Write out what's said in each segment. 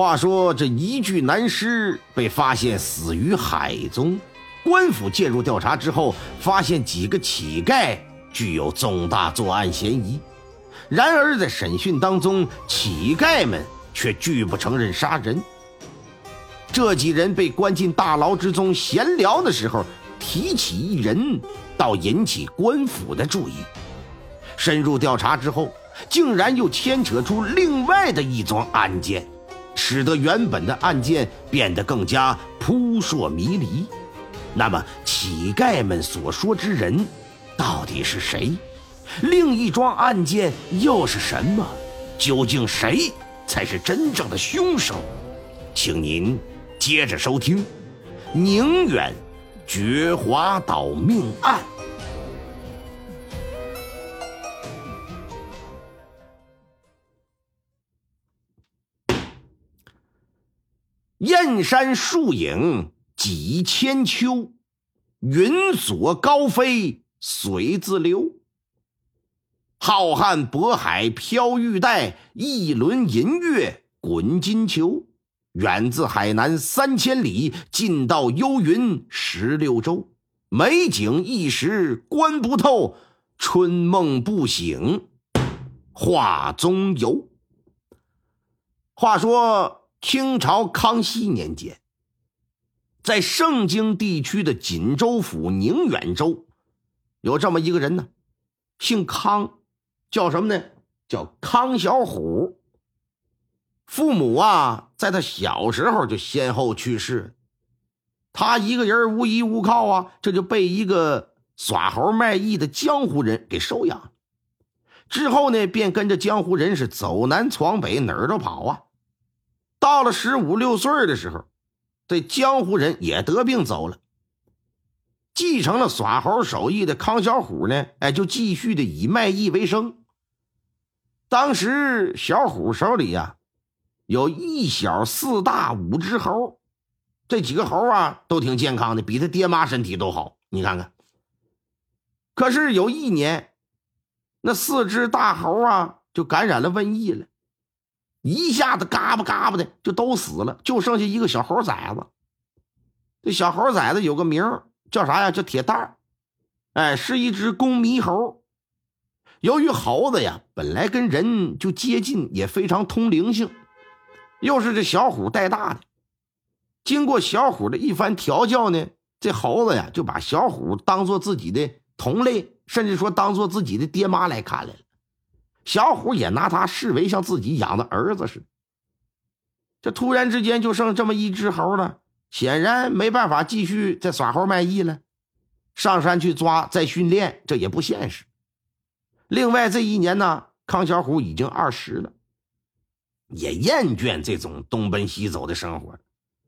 话说这一具男尸被发现死于海中，官府介入调查之后，发现几个乞丐具有重大作案嫌疑。然而在审讯当中，乞丐们却拒不承认杀人。这几人被关进大牢之中，闲聊的时候提起一人，倒引起官府的注意。深入调查之后，竟然又牵扯出另外的一桩案件。使得原本的案件变得更加扑朔迷离。那么，乞丐们所说之人，到底是谁？另一桩案件又是什么？究竟谁才是真正的凶手？请您接着收听《宁远绝华岛命案》。燕山树影几千秋，云锁高飞随自流。浩瀚渤海飘玉带，一轮银月滚金球。远自海南三千里，近到幽云十六州。美景一时观不透，春梦不醒画中游。话说。清朝康熙年间，在盛京地区的锦州府宁远州，有这么一个人呢，姓康，叫什么呢？叫康小虎。父母啊，在他小时候就先后去世，他一个人无依无靠啊，这就被一个耍猴卖艺的江湖人给收养。之后呢，便跟着江湖人是走南闯北，哪儿都跑啊。到了十五六岁的时候，这江湖人也得病走了。继承了耍猴手艺的康小虎呢，哎，就继续的以卖艺为生。当时小虎手里呀，有一小四大五只猴，这几个猴啊都挺健康的，比他爹妈身体都好。你看看。可是有一年，那四只大猴啊就感染了瘟疫了。一下子嘎巴嘎巴的就都死了，就剩下一个小猴崽子。这小猴崽子有个名叫啥呀？叫铁蛋儿。哎，是一只公猕猴。由于猴子呀本来跟人就接近，也非常通灵性，又是这小虎带大的，经过小虎的一番调教呢，这猴子呀就把小虎当做自己的同类，甚至说当做自己的爹妈来看来了。小虎也拿他视为像自己养的儿子似的。这突然之间就剩这么一只猴了，显然没办法继续再耍猴卖艺了。上山去抓再训练，这也不现实。另外这一年呢，康小虎已经二十了，也厌倦这种东奔西走的生活，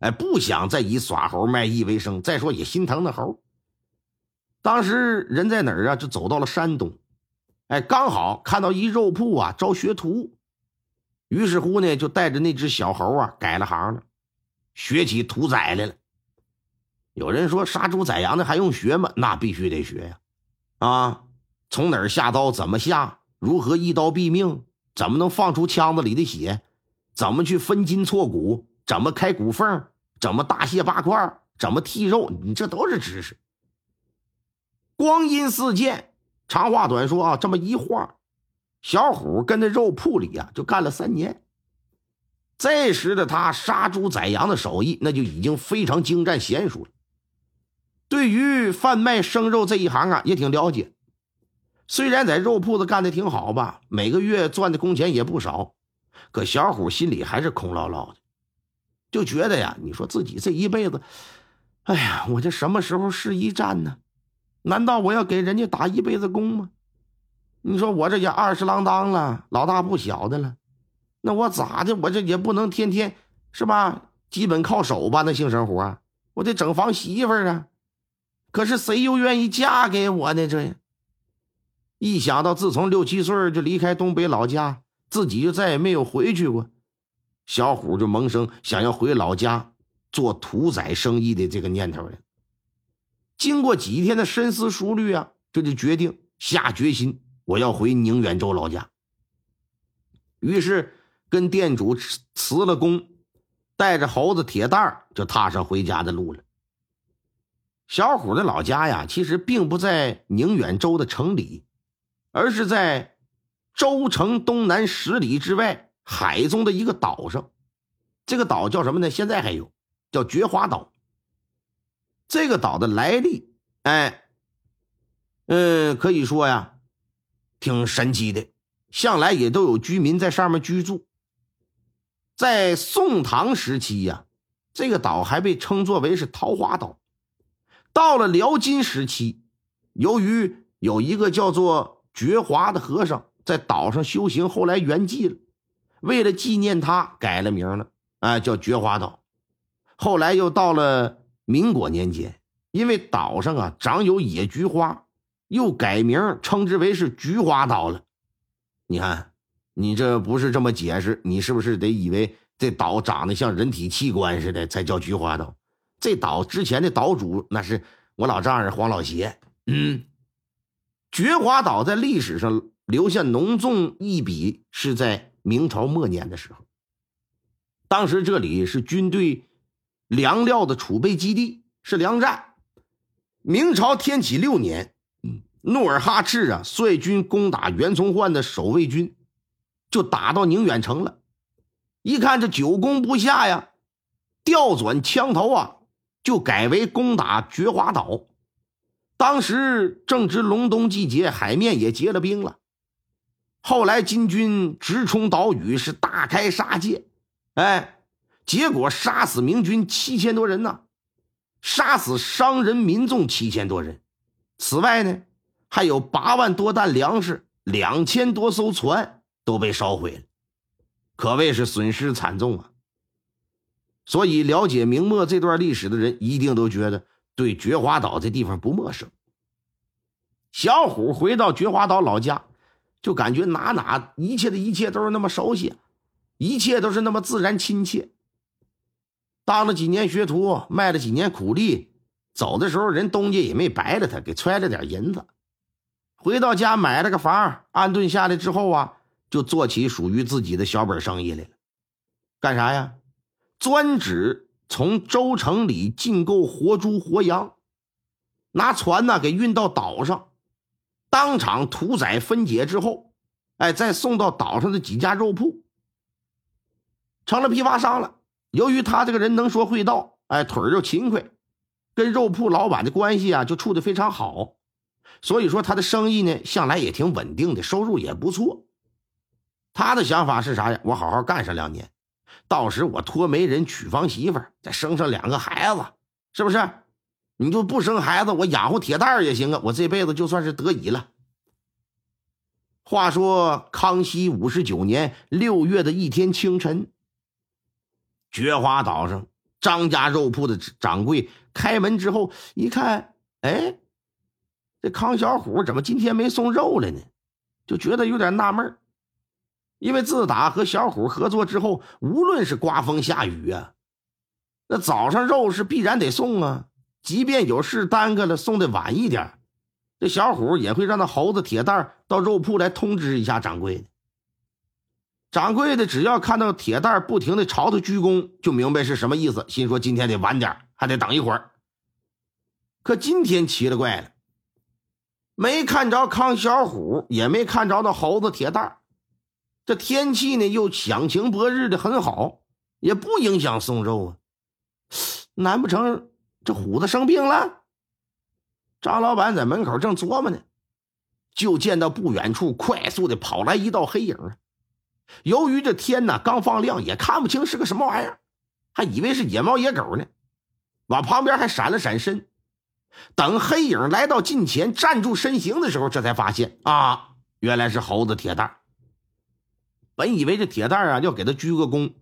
哎，不想再以耍猴卖艺为生。再说也心疼那猴。当时人在哪儿啊？就走到了山东。哎，刚好看到一肉铺啊招学徒，于是乎呢，就带着那只小猴啊改了行了，学起屠宰来了。有人说杀猪宰羊的还用学吗？那必须得学呀！啊，从哪儿下刀，怎么下，如何一刀毙命，怎么能放出腔子里的血，怎么去分筋错骨，怎么开骨缝，怎么大卸八块，怎么剔肉，你这都是知识。光阴似箭。长话短说啊，这么一晃，小虎跟在肉铺里啊就干了三年。这时的他杀猪宰羊的手艺，那就已经非常精湛娴熟了。对于贩卖生肉这一行啊，也挺了解。虽然在肉铺子干的挺好吧，每个月赚的工钱也不少，可小虎心里还是空落落的，就觉得呀，你说自己这一辈子，哎呀，我这什么时候是一战呢？难道我要给人家打一辈子工吗？你说我这也二十郎当了，老大不小的了，那我咋的？我这也不能天天是吧？基本靠手吧，那性生活，我得整房媳妇儿啊。可是谁又愿意嫁给我呢？这一想到自从六七岁就离开东北老家，自己就再也没有回去过，小虎就萌生想要回老家做屠宰生意的这个念头了。经过几天的深思熟虑啊，这就决定下决心，我要回宁远州老家。于是跟店主辞了工。带着猴子铁蛋儿就踏上回家的路了。小虎的老家呀，其实并不在宁远州的城里，而是在州城东南十里之外海中的一个岛上。这个岛叫什么呢？现在还有，叫绝华岛。这个岛的来历，哎，嗯，可以说呀，挺神奇的。向来也都有居民在上面居住。在宋唐时期呀，这个岛还被称作为是桃花岛。到了辽金时期，由于有一个叫做觉华的和尚在岛上修行，后来圆寂了，为了纪念他，改了名了，啊，叫觉华岛。后来又到了民国年间，因为岛上啊长有野菊花，又改名称之为是菊花岛了。你看。你这不是这么解释，你是不是得以为这岛长得像人体器官似的才叫菊花岛？这岛之前的岛主那是我老丈人黄老邪。嗯，菊花岛在历史上留下浓重一笔是在明朝末年的时候，当时这里是军队粮料的储备基地，是粮站。明朝天启六年，努尔哈赤啊率军攻打袁崇焕的守卫军。就打到宁远城了，一看这久攻不下呀，调转枪头啊，就改为攻打觉华岛。当时正值隆冬季节，海面也结了冰了。后来金军直冲岛屿，是大开杀戒，哎，结果杀死明军七千多人呢，杀死商人民众七千多人。此外呢，还有八万多担粮食，两千多艘船。都被烧毁了，可谓是损失惨重啊！所以了解明末这段历史的人，一定都觉得对觉华岛这地方不陌生。小虎回到觉华岛老家，就感觉哪哪一切的一切都是那么熟悉，一切都是那么自然亲切。当了几年学徒，卖了几年苦力，走的时候人东家也没白了他，给揣了点银子。回到家买了个房，安顿下来之后啊。就做起属于自己的小本生意来了，干啥呀？专指从州城里进购活猪活羊，拿船呢给运到岛上，当场屠宰分解之后，哎，再送到岛上的几家肉铺，成了批发商了。由于他这个人能说会道，哎，腿又勤快，跟肉铺老板的关系啊就处的非常好，所以说他的生意呢向来也挺稳定的，收入也不错。他的想法是啥呀？我好好干上两年，到时我托媒人娶房媳妇再生上两个孩子，是不是？你就不生孩子，我养活铁蛋儿也行啊！我这辈子就算是得以了。话说康熙五十九年六月的一天清晨，雪花岛上张家肉铺的掌柜开门之后一看，哎，这康小虎怎么今天没送肉来呢？就觉得有点纳闷。因为自打和小虎合作之后，无论是刮风下雨啊，那早上肉是必然得送啊。即便有事耽搁了，送的晚一点，这小虎也会让那猴子铁蛋到肉铺来通知一下掌柜的。掌柜的只要看到铁蛋不停的朝他鞠躬，就明白是什么意思，心说今天得晚点，还得等一会儿。可今天奇了怪了，没看着康小虎，也没看着那猴子铁蛋这天气呢又响晴博日的很好，也不影响送肉啊。难不成这虎子生病了？张老板在门口正琢磨呢，就见到不远处快速的跑来一道黑影啊。由于这天呢刚放亮，也看不清是个什么玩意儿，还以为是野猫野狗呢，往旁边还闪了闪身。等黑影来到近前，站住身形的时候，这才发现啊，原来是猴子铁蛋。本以为这铁蛋啊要给他鞠个躬，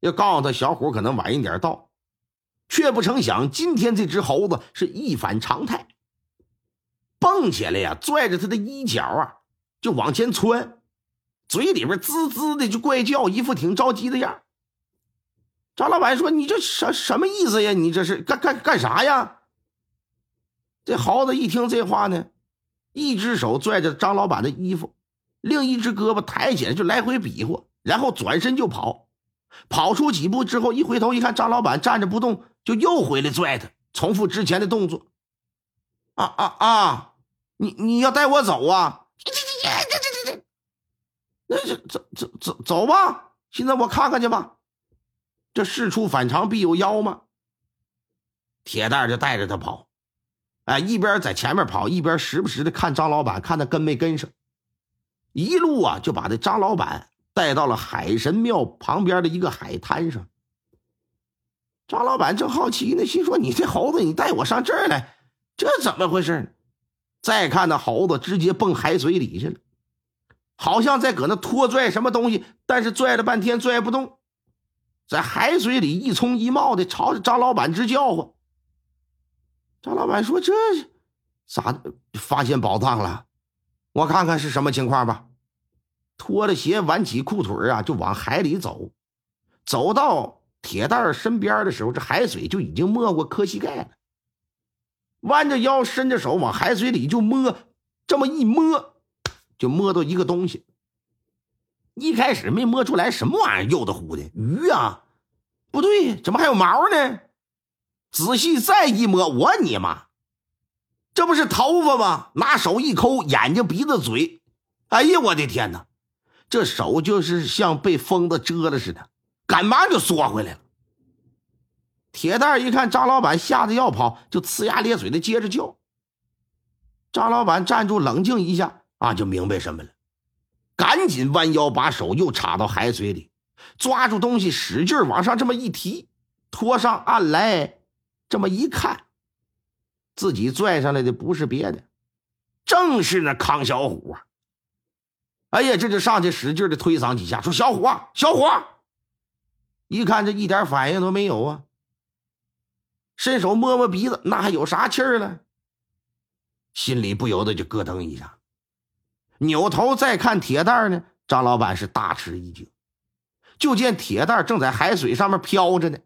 要告诉他小虎可能晚一点到，却不成想今天这只猴子是一反常态，蹦起来呀，拽着他的衣角啊，就往前窜，嘴里边滋滋的就怪叫，一副挺着急的样。张老板说：“你这什什么意思呀？你这是干干干啥呀？”这猴子一听这话呢，一只手拽着张老板的衣服，另一只胳膊抬起来就来回比划，然后转身就跑。跑出几步之后，一回头一看，张老板站着不动，就又回来拽他，重复之前的动作。啊啊啊！你你要带我走啊？那就走走走走吧。现在我看看去吧。这事出反常必有妖吗？铁蛋就带着他跑，哎，一边在前面跑，一边时不时的看张老板，看他跟没跟上。一路啊，就把这张老板。带到了海神庙旁边的一个海滩上，张老板正好奇呢，心说：“你这猴子，你带我上这儿来，这怎么回事呢？”再看那猴子直接蹦海水里去了，好像在搁那拖拽什么东西，但是拽了半天拽不动，在海水里一冲一冒的，朝着张老板直叫唤。张老板说：“这咋发现宝藏了？我看看是什么情况吧。”脱了鞋，挽起裤腿啊，就往海里走。走到铁蛋身边的时候，这海水就已经没过磕膝盖了。弯着腰，伸着手往海水里就摸，这么一摸，就摸到一个东西。一开始没摸出来什么玩意儿，油的乎的鱼啊？不对，怎么还有毛呢？仔细再一摸，我你妈，这不是头发吗？拿手一抠，眼睛、鼻子、嘴，哎呀，我的天哪！这手就是像被疯子蛰了似的，赶忙就缩回来了。铁蛋一看张老板吓得要跑，就呲牙咧嘴的接着叫。张老板站住，冷静一下啊，就明白什么了，赶紧弯腰把手又插到海水里，抓住东西使劲往上这么一提，拖上岸来，这么一看，自己拽上来的不是别的，正是那康小虎啊。哎呀，这就上去使劲的推搡几下，说：“小虎，小虎！”一看这一点反应都没有啊，伸手摸摸鼻子，那还有啥气儿了？心里不由得就咯噔一下，扭头再看铁蛋呢，张老板是大吃一惊，就见铁蛋正在海水上面飘着呢，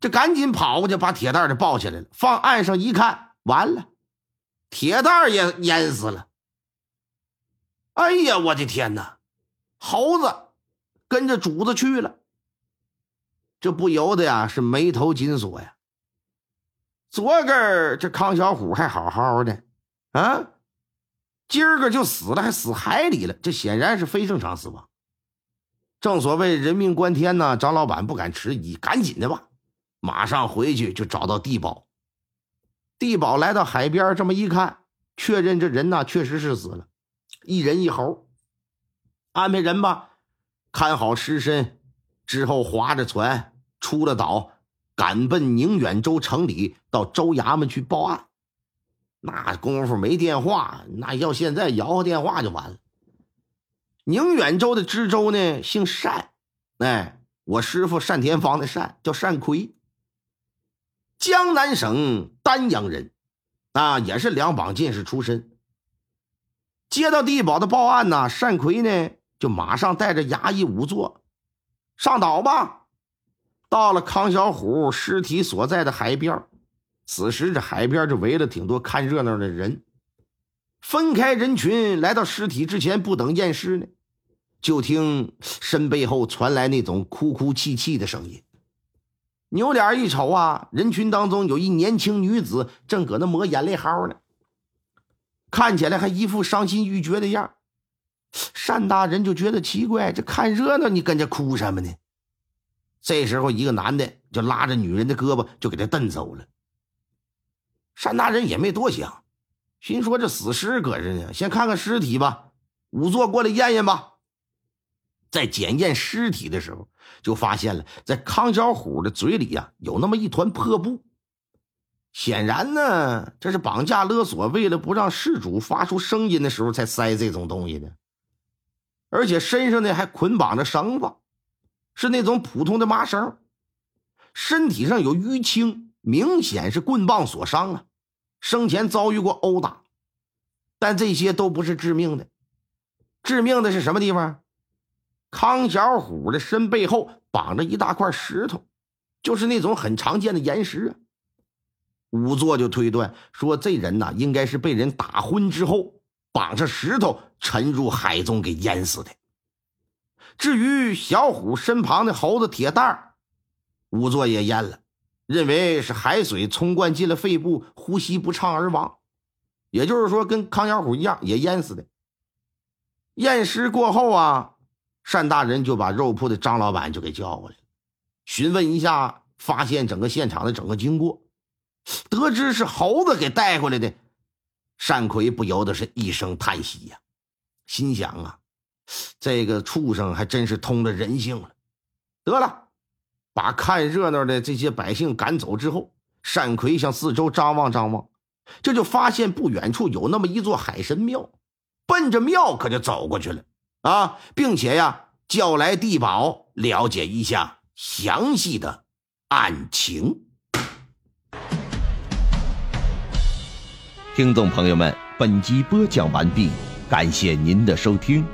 这赶紧跑过去把铁蛋就抱起来了，放岸上一看，完了，铁蛋也淹死了。哎呀，我的天哪！猴子跟着主子去了，这不由得呀是眉头紧锁呀。昨个这康小虎还好好的，啊，今儿个就死了，还死海里了，这显然是非正常死亡。正所谓人命关天呢，张老板不敢迟疑，赶紧的吧，马上回去就找到地保。地保来到海边，这么一看，确认这人呢确实是死了。一人一猴，安排人吧，看好尸身，之后划着船出了岛，赶奔宁远州城里，到州衙门去报案。那功夫没电话，那要现在摇个电话就完了。宁远州的知州呢，姓单，哎，我师傅单田芳的单叫单奎，江南省丹阳人，啊，也是两榜进士出身。接到地保的报案呢，单奎呢就马上带着衙役仵作上岛吧。到了康小虎尸体所在的海边，此时这海边就围了挺多看热闹的人。分开人群来到尸体之前，不等验尸呢，就听身背后传来那种哭哭泣泣的声音。扭脸一瞅啊，人群当中有一年轻女子正搁那抹眼泪嚎呢。看起来还一副伤心欲绝的样单大人就觉得奇怪，这看热闹你跟着哭什么呢？这时候，一个男的就拉着女人的胳膊就给她蹬走了。单大人也没多想，心说这死尸搁这呢，先看看尸体吧。仵作过来验验吧。在检验尸体的时候，就发现了在康小虎的嘴里呀有那么一团破布。显然呢，这是绑架勒索，为了不让事主发出声音的时候才塞这种东西的，而且身上呢还捆绑着绳子，是那种普通的麻绳，身体上有淤青，明显是棍棒所伤啊。生前遭遇过殴打，但这些都不是致命的，致命的是什么地方？康小虎的身背后绑着一大块石头，就是那种很常见的岩石啊。仵作就推断说，这人呐，应该是被人打昏之后，绑上石头沉入海中给淹死的。至于小虎身旁的猴子铁蛋儿，仵作也淹了，认为是海水冲灌进了肺部，呼吸不畅而亡。也就是说，跟康小虎一样，也淹死的。验尸过后啊，单大人就把肉铺的张老板就给叫过来，询问一下，发现整个现场的整个经过，得知是猴子给带回来的，单奎不由得是一声叹息呀，心想啊。这个畜生还真是通了人性了。得了，把看热闹的这些百姓赶走之后，单奎向四周张望张望，这就发现不远处有那么一座海神庙，奔着庙可就走过去了啊，并且呀叫来地保了解一下详细的案情。听众朋友们，本集播讲完毕，感谢您的收听。